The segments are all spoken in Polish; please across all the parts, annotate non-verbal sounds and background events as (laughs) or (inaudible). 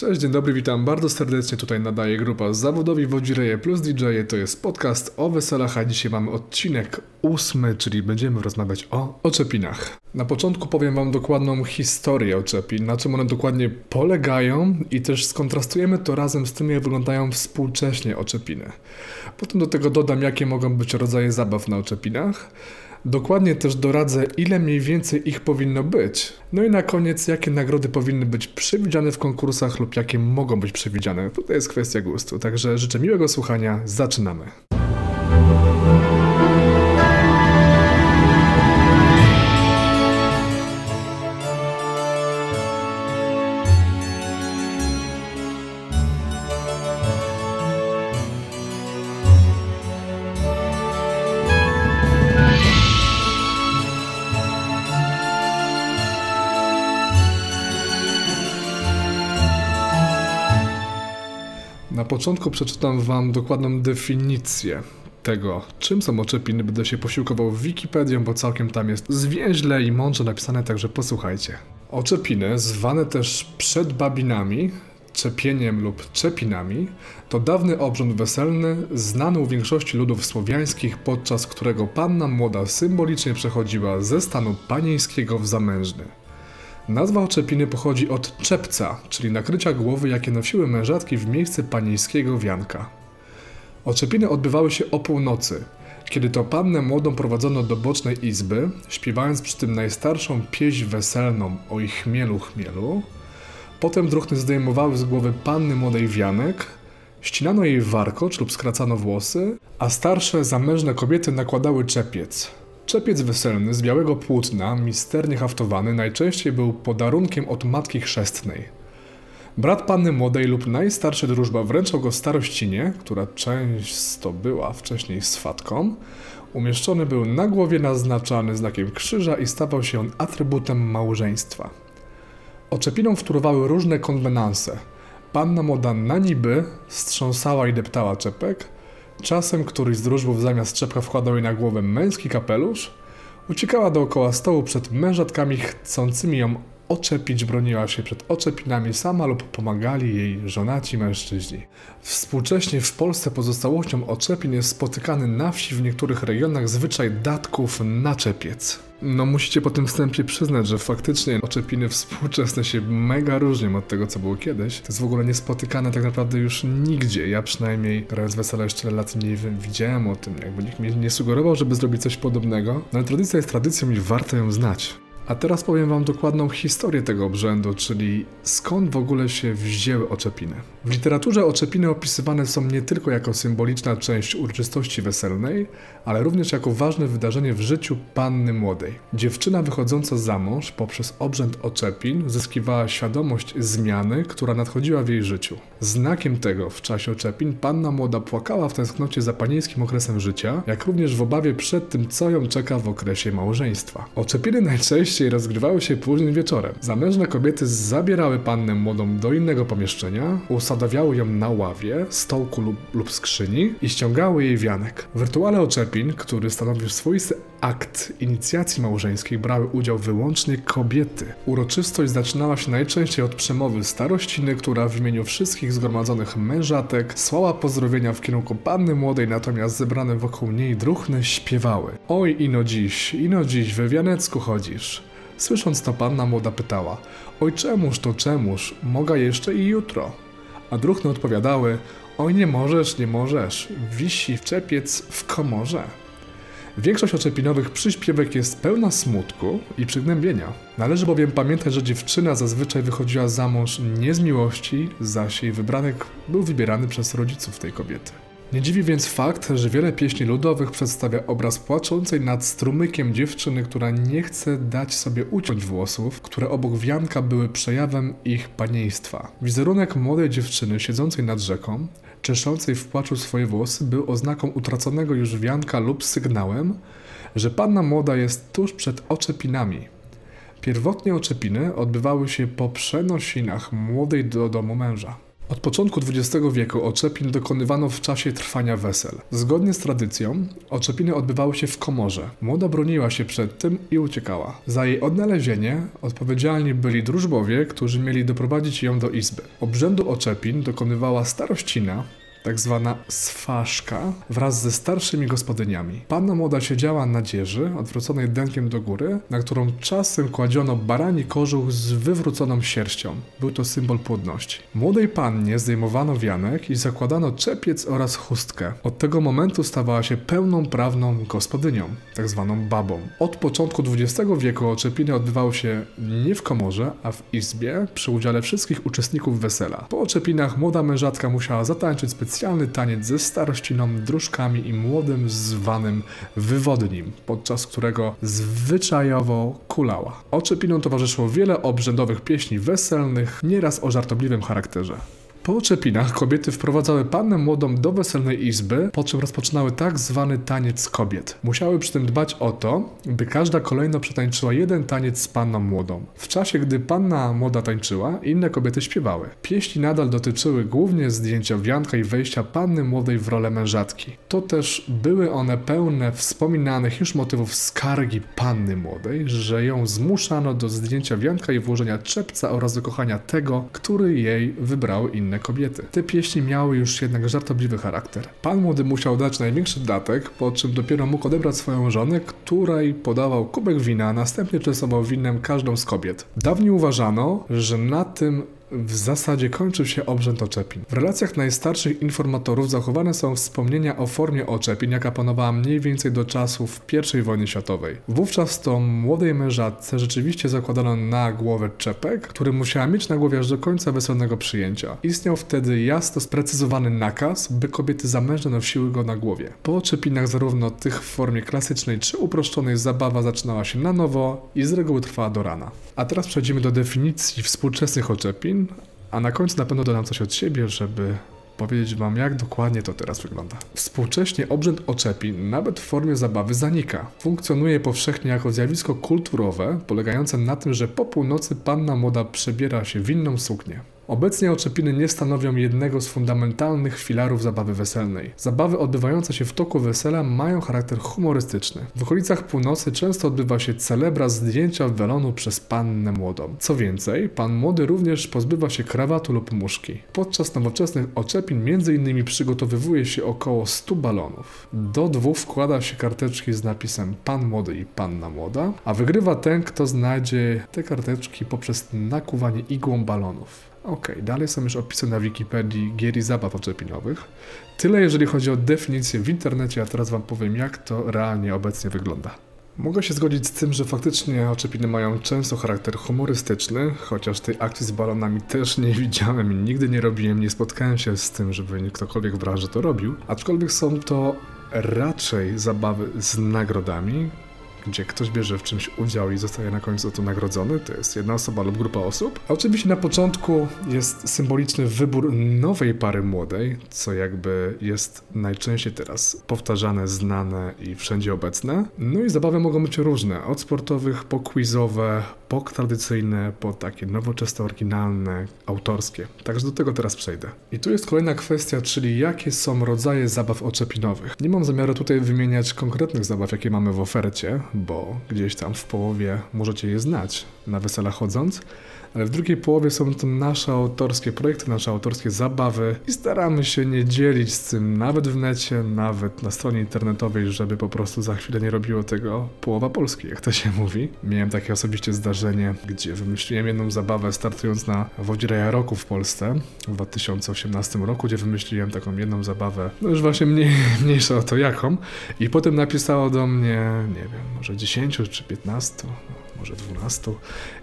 Cześć, dzień dobry, witam bardzo serdecznie. Tutaj nadaje grupa Zawodowi Wodzireje plus DJ. To jest podcast o weselach, a dzisiaj mamy odcinek ósmy, czyli będziemy rozmawiać o oczepinach. Na początku powiem Wam dokładną historię oczepin, na czym one dokładnie polegają i też skontrastujemy to razem z tym, jak wyglądają współcześnie oczepiny. Potem do tego dodam, jakie mogą być rodzaje zabaw na oczepinach. Dokładnie też doradzę, ile mniej więcej ich powinno być. No i na koniec, jakie nagrody powinny być przewidziane w konkursach lub jakie mogą być przewidziane. Tutaj jest kwestia gustu. Także życzę miłego słuchania. Zaczynamy. Początku przeczytam Wam dokładną definicję tego, czym są oczepiny. Będę się posiłkował Wikipedią, bo całkiem tam jest zwięźle i mądrze napisane, także posłuchajcie. Oczepiny, zwane też przedbabinami, czepieniem lub czepinami, to dawny obrząd weselny, znany u większości ludów słowiańskich, podczas którego panna młoda symbolicznie przechodziła ze stanu panieńskiego w zamężny. Nazwa oczepiny pochodzi od czepca, czyli nakrycia głowy, jakie nosiły mężatki w miejsce panieńskiego wianka. Oczepiny odbywały się o północy, kiedy to pannę młodą prowadzono do bocznej izby, śpiewając przy tym najstarszą pieśń weselną o ich chmielu chmielu. Potem druhny zdejmowały z głowy panny młodej wianek, ścinano jej warkocz lub skracano włosy, a starsze zamężne kobiety nakładały czepiec. Czepiec weselny z białego płótna, misternie haftowany, najczęściej był podarunkiem od matki chrzestnej. Brat panny młodej lub najstarszy drużba wręczał go starościnie, która często była wcześniej swatką. Umieszczony był na głowie naznaczany znakiem krzyża i stawał się on atrybutem małżeństwa. Oczepiną wtórowały różne konwenanse. Panna młoda na niby strząsała i deptała czepek, Czasem któryś z drużbów zamiast czepka wkładał jej na głowę męski kapelusz, uciekała dookoła stołu przed mężatkami chcącymi ją oczepić, broniła się przed oczepinami sama lub pomagali jej żonaci mężczyźni. Współcześnie w Polsce pozostałością oczepin jest spotykany na wsi w niektórych regionach zwyczaj datków na czepiec. No musicie po tym wstępie przyznać, że faktycznie oczepiny współczesne się mega różnią od tego, co było kiedyś. To jest w ogóle niespotykane tak naprawdę już nigdzie. Ja przynajmniej, grając wesele już tyle lat, nie widziałem o tym. Jakby nikt mnie nie sugerował, żeby zrobić coś podobnego. No ale tradycja jest tradycją i warto ją znać. A teraz powiem Wam dokładną historię tego obrzędu, czyli skąd w ogóle się wzięły oczepiny. W literaturze oczepiny opisywane są nie tylko jako symboliczna część uroczystości weselnej, ale również jako ważne wydarzenie w życiu panny młodej. Dziewczyna wychodząca za mąż poprzez obrzęd oczepin zyskiwała świadomość zmiany, która nadchodziła w jej życiu. Znakiem tego w czasie oczepin panna młoda płakała w tęsknocie za panieńskim okresem życia, jak również w obawie przed tym, co ją czeka w okresie małżeństwa. Oczepiny najczęściej rozgrywały się późnym wieczorem. Zamężne kobiety zabierały pannę młodą do innego pomieszczenia, usadawiały ją na ławie, stołku lub, lub skrzyni i ściągały jej wianek. W rytuale oczepin, który stanowił swoisty akt inicjacji małżeńskiej, brały udział wyłącznie kobiety. Uroczystość zaczynała się najczęściej od przemowy starościny, która w imieniu wszystkich zgromadzonych mężatek słała pozdrowienia w kierunku panny młodej, natomiast zebrane wokół niej druhny śpiewały. Oj, ino dziś, ino dziś we wianecku chodzisz. Słysząc to panna młoda pytała, oj czemuż to czemuż, moga jeszcze i jutro. A druhny odpowiadały, oj nie możesz, nie możesz, wisi w czepiec w komorze. Większość oczepinowych przyśpiewek jest pełna smutku i przygnębienia. Należy bowiem pamiętać, że dziewczyna zazwyczaj wychodziła za mąż nie z miłości, zaś jej wybranek był wybierany przez rodziców tej kobiety. Nie dziwi więc fakt, że wiele pieśni ludowych przedstawia obraz płaczącej nad strumykiem dziewczyny, która nie chce dać sobie uciąć włosów, które obok wianka były przejawem ich panieństwa. Wizerunek młodej dziewczyny siedzącej nad rzeką, czeszącej w płaczu swoje włosy, był oznaką utraconego już wianka lub sygnałem, że panna młoda jest tuż przed oczepinami. Pierwotnie oczepiny odbywały się po przenosinach młodej do domu męża. Od początku XX wieku oczepin dokonywano w czasie trwania wesel. Zgodnie z tradycją, oczepiny odbywały się w komorze. Młoda broniła się przed tym i uciekała. Za jej odnalezienie odpowiedzialni byli drużbowie, którzy mieli doprowadzić ją do izby. Obrzędu oczepin dokonywała starościna, tak zwana sważka, wraz ze starszymi gospodyniami. Panna młoda siedziała na dzieży, odwróconej dękiem do góry, na którą czasem kładziono barani kożuch z wywróconą sierścią. Był to symbol płodności. Młodej pannie zdejmowano wianek i zakładano czepiec oraz chustkę. Od tego momentu stawała się pełną prawną gospodynią, tak zwaną babą. Od początku XX wieku oczepiny odbywały się nie w komorze, a w izbie przy udziale wszystkich uczestników wesela. Po oczepinach młoda mężatka musiała zatańczyć specjalny taniec ze starościną, dróżkami i młodym zwanym wywodnim, podczas którego zwyczajowo kulała. Oczepinom towarzyszyło wiele obrzędowych pieśni weselnych, nieraz o żartobliwym charakterze. Po oczepinach kobiety wprowadzały pannę młodą do weselnej izby, po czym rozpoczynały tak zwany taniec kobiet. Musiały przy tym dbać o to, by każda kolejno przetańczyła jeden taniec z panną młodą. W czasie, gdy panna młoda tańczyła, inne kobiety śpiewały. Pieśni nadal dotyczyły głównie zdjęcia wianka i wejścia panny młodej w rolę mężatki. To też były one pełne wspominanych już motywów skargi panny młodej, że ją zmuszano do zdjęcia wianka i włożenia czepca oraz do kochania tego, który jej wybrały inne kobiety. Te pieśni miały już jednak żartobliwy charakter. Pan młody musiał dać największy datek, po czym dopiero mógł odebrać swoją żonę, której podawał kubek wina, a następnie częstował winem każdą z kobiet. Dawniej uważano, że na tym w zasadzie kończył się obrzęd oczepin. W relacjach najstarszych informatorów zachowane są wspomnienia o formie oczepin, jaka panowała mniej więcej do czasów I wojny światowej. Wówczas to młodej mężatce rzeczywiście zakładano na głowę czepek, który musiała mieć na głowie aż do końca weselnego przyjęcia. Istniał wtedy jasno sprecyzowany nakaz, by kobiety zamężne nosiły go na głowie. Po oczepinach zarówno tych w formie klasycznej czy uproszczonej zabawa zaczynała się na nowo i z reguły trwała do rana. A teraz przejdziemy do definicji współczesnych oczepin, a na końcu na pewno dodam coś od siebie, żeby powiedzieć Wam, jak dokładnie to teraz wygląda. Współcześnie obrzęd oczepin, nawet w formie zabawy, zanika. Funkcjonuje powszechnie jako zjawisko kulturowe, polegające na tym, że po północy panna młoda przebiera się w inną suknię. Obecnie oczepiny nie stanowią jednego z fundamentalnych filarów zabawy weselnej. Zabawy odbywające się w toku wesela mają charakter humorystyczny. W okolicach północy często odbywa się celebra zdjęcia welonu przez pannę młodą. Co więcej, pan młody również pozbywa się krawatu lub muszki. Podczas nowoczesnych oczepin m.in. przygotowywuje się około 100 balonów. Do dwóch wkłada się karteczki z napisem pan młody i panna młoda, a wygrywa ten, kto znajdzie te karteczki poprzez nakuwanie igłą balonów. Okej, dalej są już opisy na Wikipedii gier i zabaw oczepinowych. Tyle jeżeli chodzi o definicję w internecie, a teraz Wam powiem, jak to realnie obecnie wygląda. Mogę się zgodzić z tym, że faktycznie oczepiny mają często charakter humorystyczny, chociaż tej akcji z balonami też nie widziałem i nigdy nie robiłem, nie spotkałem się z tym, żeby ktokolwiek w branży to robił. Aczkolwiek są to raczej zabawy z nagrodami, gdzie ktoś bierze w czymś udział i zostaje na końcu za to nagrodzony, to jest jedna osoba lub grupa osób. A oczywiście na początku jest symboliczny wybór nowej pary młodej, co jakby jest najczęściej teraz powtarzane, znane i wszędzie obecne. No i zabawy mogą być różne, od sportowych po quizowe, po tradycyjne, po takie nowoczesne, oryginalne, autorskie. Także do tego teraz przejdę. I tu jest kolejna kwestia, czyli jakie są rodzaje zabaw oczepinowych. Nie mam zamiaru tutaj wymieniać konkretnych zabaw, jakie mamy w ofercie, bo gdzieś tam w połowie możecie je znać. Na wesela chodząc, ale w drugiej połowie są to nasze autorskie projekty, nasze autorskie zabawy i staramy się nie dzielić z tym nawet w necie, nawet na stronie internetowej, żeby po prostu za chwilę nie robiło tego połowa Polski, jak to się mówi. Miałem takie osobiście zdarzenie, gdzie wymyśliłem jedną zabawę startując na Wodzie Raja Roku w Polsce w 2018 roku, gdzie wymyśliłem taką jedną zabawę, no już właśnie mniej, (laughs) mniejsza o to jaką i potem napisało do mnie, nie wiem, może 10 czy 15, może 12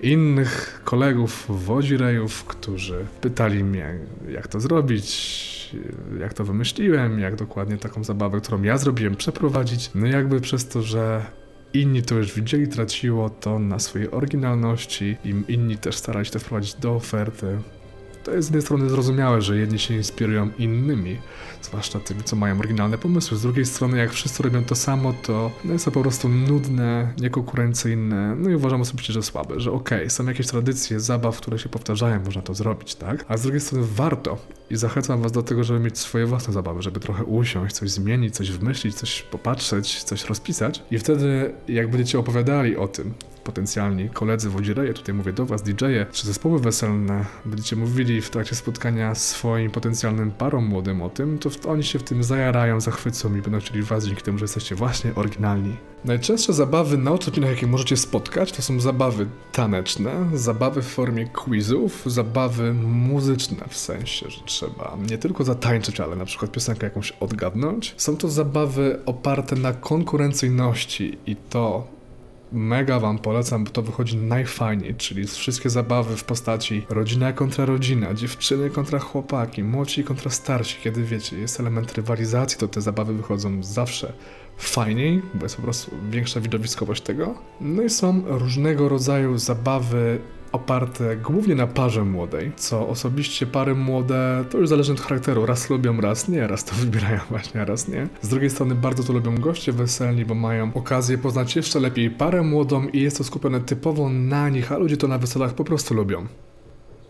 innych kolegów wodzirejów, którzy pytali mnie, jak to zrobić, jak to wymyśliłem, jak dokładnie taką zabawę, którą ja zrobiłem, przeprowadzić. No jakby przez to, że inni to już widzieli, traciło to na swojej oryginalności i inni też starali się to wprowadzić do oferty. To jest z jednej strony zrozumiałe, że jedni się inspirują innymi, zwłaszcza tymi, co mają oryginalne pomysły. Z drugiej strony, jak wszyscy robią to samo, to no jest to po prostu nudne, niekonkurencyjne, no i uważam osobiście, że słabe, że okej, okay, są jakieś tradycje, zabaw, które się powtarzają, można to zrobić, tak? A z drugiej strony warto i zachęcam was do tego, żeby mieć swoje własne zabawy, żeby trochę usiąść, coś zmienić, coś wymyślić, coś popatrzeć, coś rozpisać i wtedy, jak będziecie opowiadali o tym, potencjalni koledzy wodzireje, tutaj mówię do was, DJ-e, czy zespoły weselne, będziecie mówili w trakcie spotkania swoim potencjalnym parom młodym o tym, to oni się w tym zajarają, zachwycą i będą chcieli was dzięki temu, że jesteście właśnie oryginalni. Najczęstsze zabawy na oczepinach, jakie możecie spotkać, to są zabawy taneczne, zabawy w formie quizów, zabawy muzyczne, w sensie, że trzeba nie tylko zatańczyć, ale na przykład piosenkę jakąś odgadnąć. Są to zabawy oparte na konkurencyjności i to mega wam polecam, bo to wychodzi najfajniej, czyli wszystkie zabawy w postaci rodzina kontra rodzina, dziewczyny kontra chłopaki, młodsi kontra starsi, kiedy wiecie, jest element rywalizacji, to te zabawy wychodzą zawsze fajniej, bo jest po prostu większa widowiskowość tego. No i są różnego rodzaju zabawy oparte głównie na parze młodej, co osobiście pary młode to już zależy od charakteru. Raz lubią, raz nie, raz to (laughs) wybierają właśnie, a raz nie. Z drugiej strony bardzo to lubią goście weselni, bo mają okazję poznać jeszcze lepiej parę młodą i jest to skupione typowo na nich, a ludzie to na weselach po prostu lubią.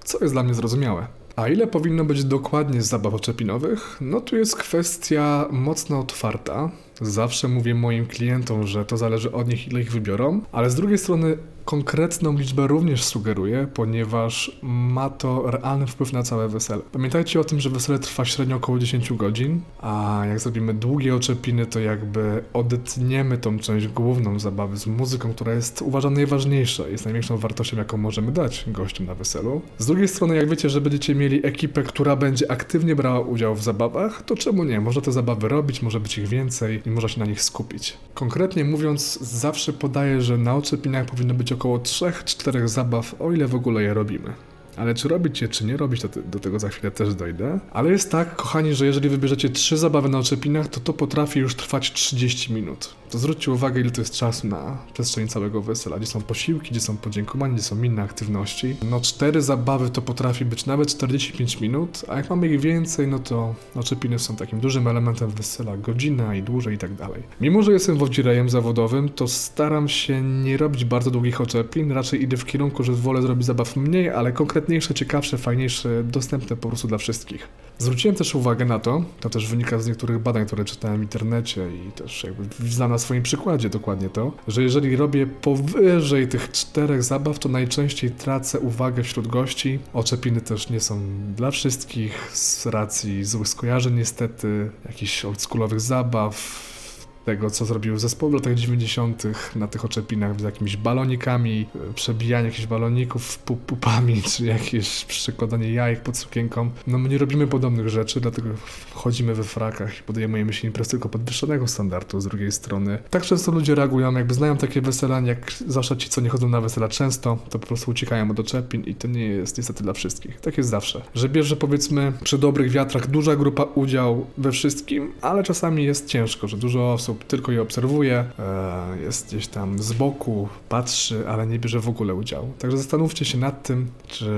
Co jest dla mnie zrozumiałe. A ile powinno być dokładnie zabaw oczepinowych? No tu jest kwestia mocno otwarta. Zawsze mówię moim klientom, że to zależy od nich, ile ich wybiorą, ale z drugiej strony konkretną liczbę również sugeruję, ponieważ ma to realny wpływ na całe wesele. Pamiętajcie o tym, że wesele trwa średnio około 10 godzin, a jak zrobimy długie oczepiny, to jakby odetniemy tą część główną zabawy z muzyką, która jest uważana najważniejsza, jest największą wartością, jaką możemy dać gościom na weselu. Z drugiej strony, jak wiecie, że będziecie mieli ekipę, która będzie aktywnie brała udział w zabawach, to czemu nie? Można te zabawy robić, może być ich więcej i można się na nich skupić. Konkretnie mówiąc, zawsze podaję, że na oczepinach powinno być około 3-4 zabaw, o ile w ogóle je robimy. Ale czy robić je, czy nie robić, to do tego za chwilę też dojdę. Ale jest tak, kochani, że jeżeli wybierzecie trzy zabawy na oczepinach, to to potrafi już trwać 30 minut. To zwróćcie uwagę, ile to jest czasu na przestrzeni całego wesela. Gdzie są posiłki, gdzie są podziękowania, gdzie są inne aktywności. No cztery zabawy to potrafi być nawet 45 minut, a jak mamy ich więcej, no to oczepiny są takim dużym elementem wesela. Godzina i dłużej i tak dalej. Mimo, że jestem wodzirejem zawodowym, to staram się nie robić bardzo długich oczepin. Raczej idę w kierunku, że wolę zrobić zabaw mniej, ale konkretnie konkretniejsze, ciekawsze, fajniejsze, dostępne po prostu dla wszystkich. Zwróciłem też uwagę na to, to też wynika z niektórych badań, które czytałem w internecie i też jakby znam na swoim przykładzie dokładnie to, że jeżeli robię powyżej tych czterech zabaw, to najczęściej tracę uwagę wśród gości. Oczepiny też nie są dla wszystkich z racji złych skojarzeń niestety, jakichś oldschoolowych zabaw, tego, co zrobił zespół w latach 90. na tych oczepinach z jakimiś balonikami, przebijanie jakichś baloników pupami, (laughs) czy jakieś przykładanie jajek pod sukienką. No my nie robimy podobnych rzeczy, dlatego wchodzimy we frakach i podejmujemy się imprez tylko podwyższonego standardu z drugiej strony. Tak często ludzie reagują, jakby znają takie wesela, jak zawsze ci, co nie chodzą na wesela często, to po prostu uciekają od oczepin i to nie jest niestety dla wszystkich. Tak jest zawsze. Że bierze powiedzmy przy dobrych wiatrach duża grupa udział we wszystkim, ale czasami jest ciężko, że dużo osób osób tylko je obserwuje, jest gdzieś tam z boku, patrzy, ale nie bierze w ogóle udziału. Także zastanówcie się nad tym, czy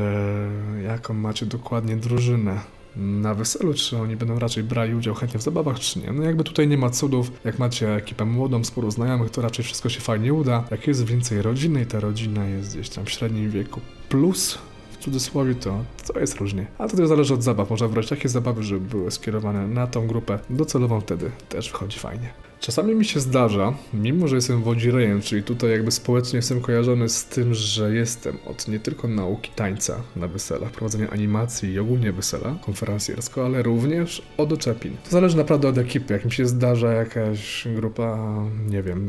jaką macie dokładnie drużynę na weselu, czy oni będą raczej brali udział chętnie w zabawach, czy nie. No jakby tutaj nie ma cudów, jak macie ekipę młodą, sporo znajomych, to raczej wszystko się fajnie uda. Jak jest więcej rodziny i ta rodzina jest gdzieś tam w średnim wieku, plus w cudzysłowie to, to jest różnie. A to też zależy od zabaw. Można wybrać takie zabawy, żeby były skierowane na tą grupę docelową, wtedy też wychodzi fajnie. Czasami mi się zdarza, mimo że jestem wodzirejem, czyli tutaj jakby społecznie jestem kojarzony z tym, że jestem od nie tylko nauki tańca na weselach, prowadzenia animacji i ogólnie wesela konferencjersko, ale również od oczepin. To zależy naprawdę od ekipy. Jak mi się zdarza jakaś grupa, nie wiem,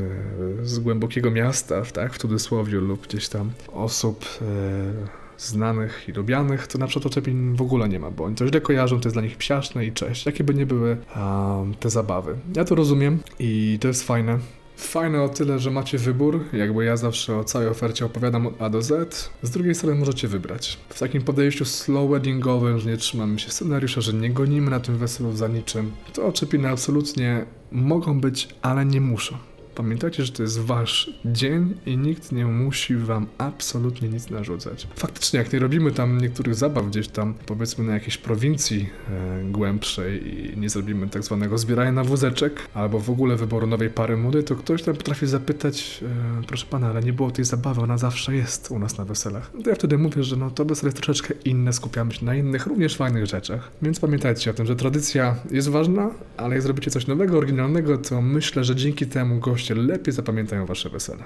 z głębokiego miasta, tak, w cudzysłowie, lub gdzieś tam osób... Yy znanych i lubianych, to na przykład oczepin w ogóle nie ma, bo oni to źle kojarzą, to jest dla nich psiaszne i cześć. Jakie by nie były um, te zabawy. Ja to rozumiem i to jest fajne. Fajne o tyle, że macie wybór, jakby ja zawsze o całej ofercie opowiadam od A do Z. Z drugiej strony możecie wybrać. W takim podejściu slow weddingowym, że nie trzymamy się scenariusza, że nie gonimy na tym weselu za niczym, to oczepiny absolutnie mogą być, ale nie muszą. Pamiętajcie, że to jest wasz dzień i nikt nie musi wam absolutnie nic narzucać. Faktycznie, jak nie robimy tam niektórych zabaw gdzieś tam, powiedzmy na jakiejś prowincji e, głębszej i nie zrobimy tak zwanego zbierania na wózeczek, albo w ogóle wyboru nowej pary młodej, to ktoś tam potrafi zapytać, e, proszę pana, ale nie było tej zabawy, ona zawsze jest u nas na weselach. To ja wtedy mówię, że no to wesele jest troszeczkę inne, skupiamy się na innych, również fajnych rzeczach. Więc pamiętajcie o tym, że tradycja jest ważna, ale jak zrobicie coś nowego, oryginalnego, to myślę, że dzięki temu lepiej zapamiętają wasze wesele.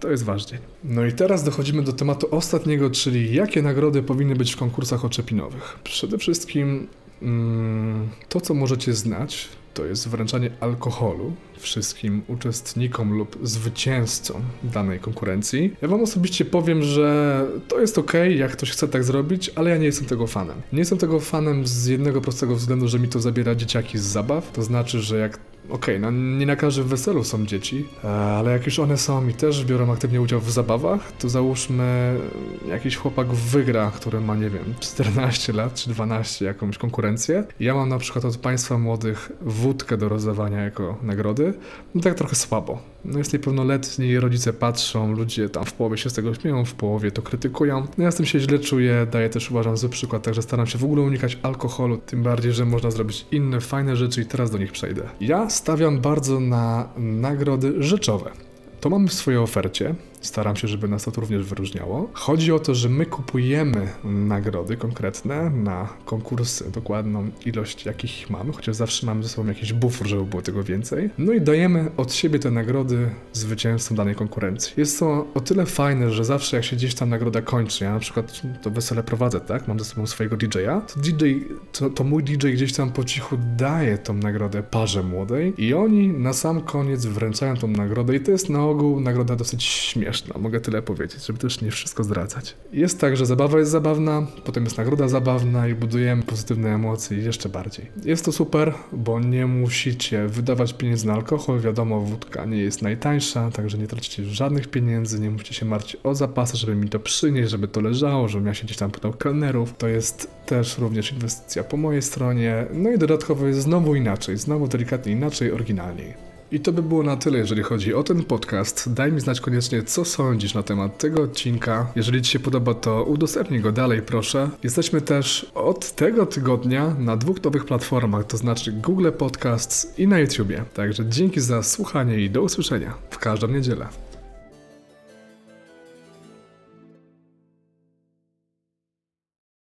To jest wasz dzień. No i teraz dochodzimy do tematu ostatniego, czyli jakie nagrody powinny być w konkursach oczepinowych. Przede wszystkim mm, to, co możecie znać, to jest wręczanie alkoholu wszystkim uczestnikom lub zwycięzcom danej konkurencji. Ja wam osobiście powiem, że to jest ok, jak ktoś chce tak zrobić, ale ja nie jestem tego fanem. Nie jestem tego fanem z jednego prostego względu, że mi to zabiera dzieciaki z zabaw. To znaczy, że jak Okej, no nie na każdym weselu są dzieci, e, ale jak już one są i też biorą aktywnie udział w zabawach, to załóżmy jakiś chłopak wygra, który ma, nie wiem, 14 lat czy 12, jakąś konkurencję. Ja mam na przykład od państwa młodych wódkę do rozdawania jako nagrody. No tak trochę słabo. No jest niepełnoletni, rodzice patrzą, ludzie tam w połowie się z tego śmieją, w połowie to krytykują. No ja z tym się źle czuję, daję też uważam zły przykład, także staram się w ogóle unikać alkoholu, tym bardziej, że można zrobić inne fajne rzeczy i teraz do nich przejdę. Ja stawiam bardzo na nagrody rzeczowe. To mamy w swojej ofercie. Staram się, żeby nas to również wyróżniało. Chodzi o to, że my kupujemy nagrody konkretne na konkursy, dokładną ilość jakich mamy, chociaż zawsze mamy ze sobą jakiś bufor, żeby było tego więcej. No i dajemy od siebie te nagrody zwycięzcom danej konkurencji. Jest to o tyle fajne, że zawsze jak się gdzieś ta nagroda kończy, ja na przykład to wesele prowadzę, tak? Mam ze sobą swojego DJ-a, to DJ, to, to mój DJ gdzieś tam po cichu daje tą nagrodę parze młodej i oni na sam koniec wręczają tą nagrodę i to jest na ogół nagroda dosyć śmieszna, mogę tyle powiedzieć, żeby też nie wszystko zdradzać. Jest tak, że zabawa jest zabawna, potem jest nagroda zabawna i budujemy pozytywne emocje jeszcze bardziej. Jest to super, bo nie musicie wydawać pieniędzy na alkohol, wiadomo, wódka nie jest najtańsza, także nie tracicie żadnych pieniędzy, nie musicie się martwić o zapasy, żeby mi to przynieść, żeby to leżało, żebym ja się gdzieś tam pytał kelnerów. To jest też również inwestycja po mojej stronie, no i dodatkowo jest znowu inaczej, znowu delikatnie inaczej, oryginalniej. I to by było na tyle, jeżeli chodzi o ten podcast. Daj mi znać koniecznie, co sądzisz na temat tego odcinka. Jeżeli Ci się podoba, to udostępnij go dalej, proszę. Jesteśmy też od tego tygodnia na dwóch nowych platformach, to znaczy Google Podcasts i na YouTubie. Także dzięki za słuchanie i do usłyszenia w każdą niedzielę.